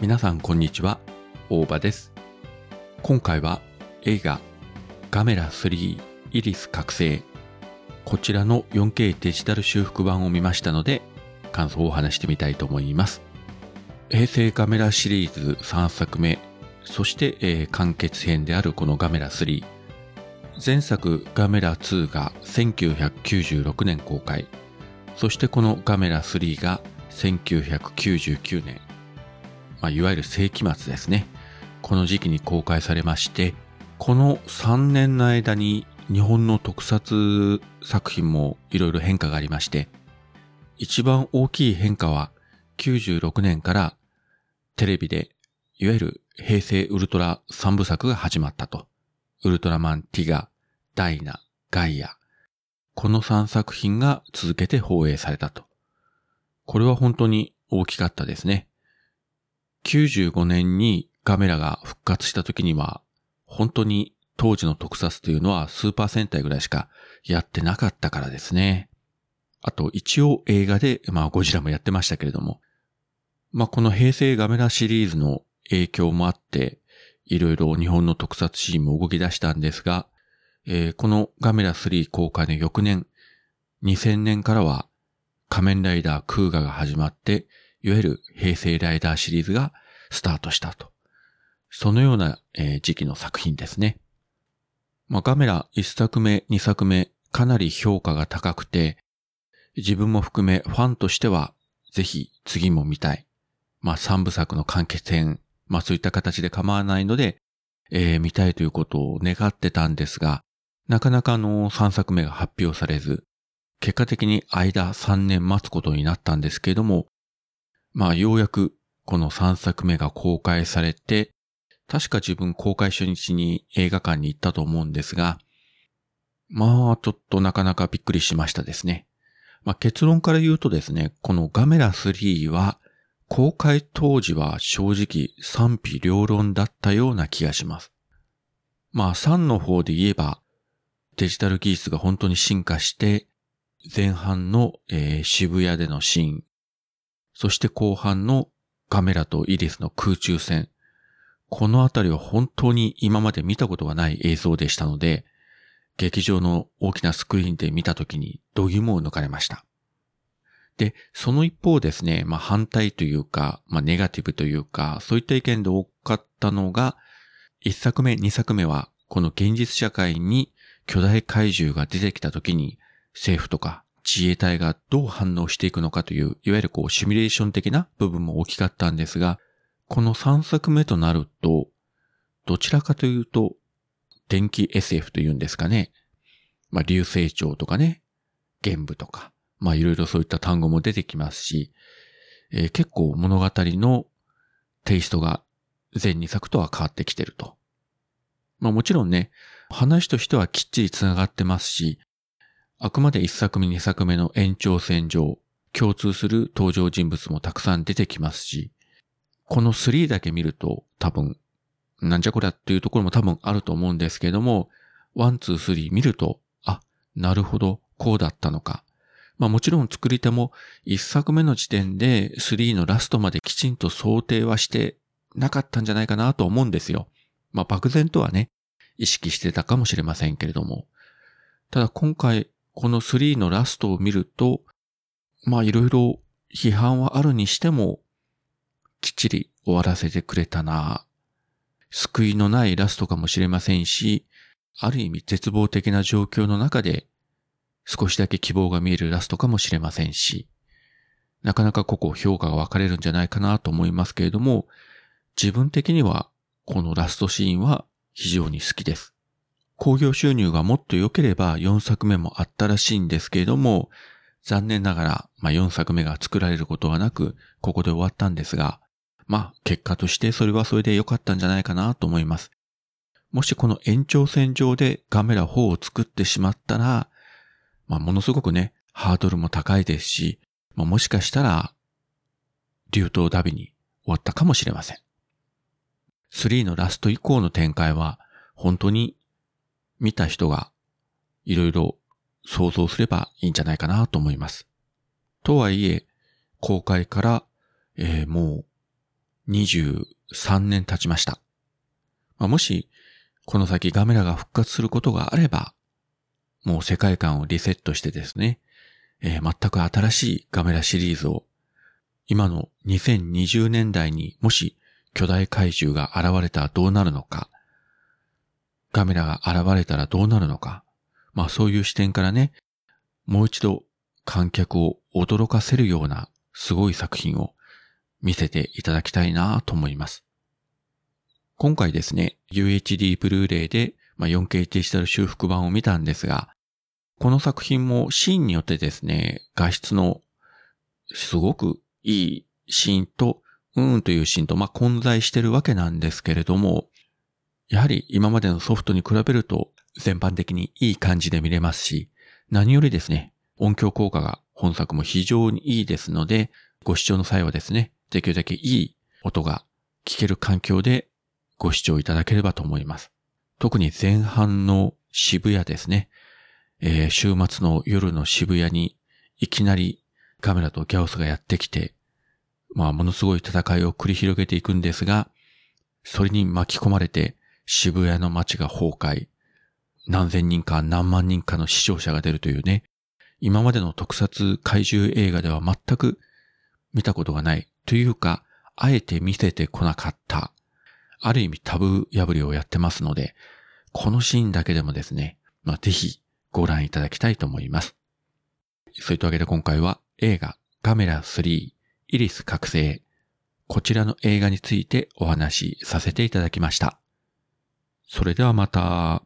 皆さんこんにちは、大場です。今回は映画ガメラ3イリス覚醒こちらの 4K デジタル修復版を見ましたので感想を話してみたいと思います。平成ガメラシリーズ3作目、そして、えー完結編であるこのガメラ3。前作ガメラ2が1996年公開。そしてこのガメラ3が1999年。まあ、いわゆる世紀末ですね。この時期に公開されまして、この3年の間に日本の特撮作品もいろいろ変化がありまして、一番大きい変化は96年からテレビでいわゆる平成ウルトラ3部作が始まったと。ウルトラマンティガ、ダイナ、ガイア。この3作品が続けて放映されたと。これは本当に大きかったですね。95年にガメラが復活した時には、本当に当時の特撮というのはスーパー戦隊ぐらいしかやってなかったからですね。あと一応映画で、まあゴジラもやってましたけれども、まあこの平成ガメラシリーズの影響もあって、いろいろ日本の特撮シーンも動き出したんですが、えーこのガメラ3公開の翌年、2000年からは仮面ライダークーガが始まって、いわゆる平成ライダーシリーズがスタートしたと。そのような、えー時期の作品ですね。まあ、ガメラ1作目、2作目、かなり評価が高くて、自分も含めファンとしては、ぜひ次も見たい。まあ、3部作の完結編、まあそういった形で構わないので、えー見たいということを願ってたんですが、なかなかあの3作目が発表されず、結果的に間3年待つことになったんですけれども、まあようやくこの3作目が公開されて、確か自分公開初日に映画館に行ったと思うんですが、まあちょっとなかなかびっくりしましたですね。まあ結論から言うとですね、このガメラ3は公開当時は正直賛否両論だったような気がします。まあ3の方で言えばデジタル技術が本当に進化して前半の、えー渋谷でのシーン、そして後半のカメラとイリスの空中戦。このあたりは本当に今まで見たことがない映像でしたので、劇場の大きなスクリーンで見たときに度肝を抜かれました。で、その一方ですね、まあ反対というか、まあネガティブというか、そういった意見で多かったのが、一作目、二作目は、この現実社会に巨大怪獣が出てきたときに、政府とか自衛隊がどう反応していくのかという、いわゆるこうシミュレーション的な部分も大きかったんですが、この3作目となると、どちらかというと、電気 SF というんですかね。まあ、流星町とかね、玄武とか、まあ、いろいろそういった単語も出てきますし、えー結構物語のテイストが前2作とは変わってきてると。まあ、もちろんね、話としてはきっちり繋がってますし、あくまで1作目2作目の延長線上、共通する登場人物もたくさん出てきますし、この3だけ見ると多分、なんじゃこりゃっていうところも多分あると思うんですけども、1、2、3見ると、あ、なるほど、こうだったのか。まあもちろん作り手も1作目の時点で3のラストまできちんと想定はしてなかったんじゃないかなと思うんですよ。まあ漠然とはね、意識してたかもしれませんけれども。ただ今回この3のラストを見ると、まあいろいろ批判はあるにしても、きっちり終わらせてくれたな。救いのないラストかもしれませんし、ある意味絶望的な状況の中で少しだけ希望が見えるラストかもしれませんし、なかなかここ評価が分かれるんじゃないかなと思いますけれども、自分的にはこのラストシーンは非常に好きです。興行収入がもっと良ければ4作目もあったらしいんですけれども、残念ながら、まあ、4作目が作られることはなく、ここで終わったんですが、まあ、結果としてそれはそれで良かったんじゃないかなと思います。もしこの延長線上でガメラ4を作ってしまったら、まあ、ものすごくね、ハードルも高いですし、まあ、もしかしたら、流頭ダビに終わったかもしれません。3のラスト以降の展開は、本当に見た人がいろいろ想像すればいいんじゃないかなと思います。とはいえ、公開から、えーもう23年経ちました。まあ、もし、この先ガメラが復活することがあれば、もう世界観をリセットしてですね、えー、全く新しいガメラシリーズを、今の2020年代にもし巨大怪獣が現れたらどうなるのか、ガメラが現れたらどうなるのか、まあそういう視点からね、もう一度観客を驚かせるようなすごい作品を見せていただきたいなと思います。今回ですね、UHD ブルーレイで、まあ、4K デジタル修復版を見たんですが、この作品もシーンによってですね、画質のすごくいいシーンと、うーんというシーンと、まあ、混在してるわけなんですけれども、やはり今までのソフトに比べると全般的にいい感じで見れますし、何よりですね、音響効果が本作も非常にいいですので、ご視聴の際はですね、できるだけいい音が聞ける環境でご視聴いただければと思います。特に前半の渋谷ですね、えー、週末の夜の渋谷にいきなりカメラとギャオスがやってきて、まあものすごい戦いを繰り広げていくんですが、それに巻き込まれて渋谷の街が崩壊、何千人か何万人かの死傷者が出るというね、今までの特撮怪獣映画では全く見たことがない。というか、あえて見せてこなかった、ある意味タブー破りをやってますので、このシーンだけでもですね、まあ、ぜひご覧いただきたいと思います。そういったわけで今回は映画カメラ3イリス覚醒。こちらの映画についてお話しさせていただきました。それではまた。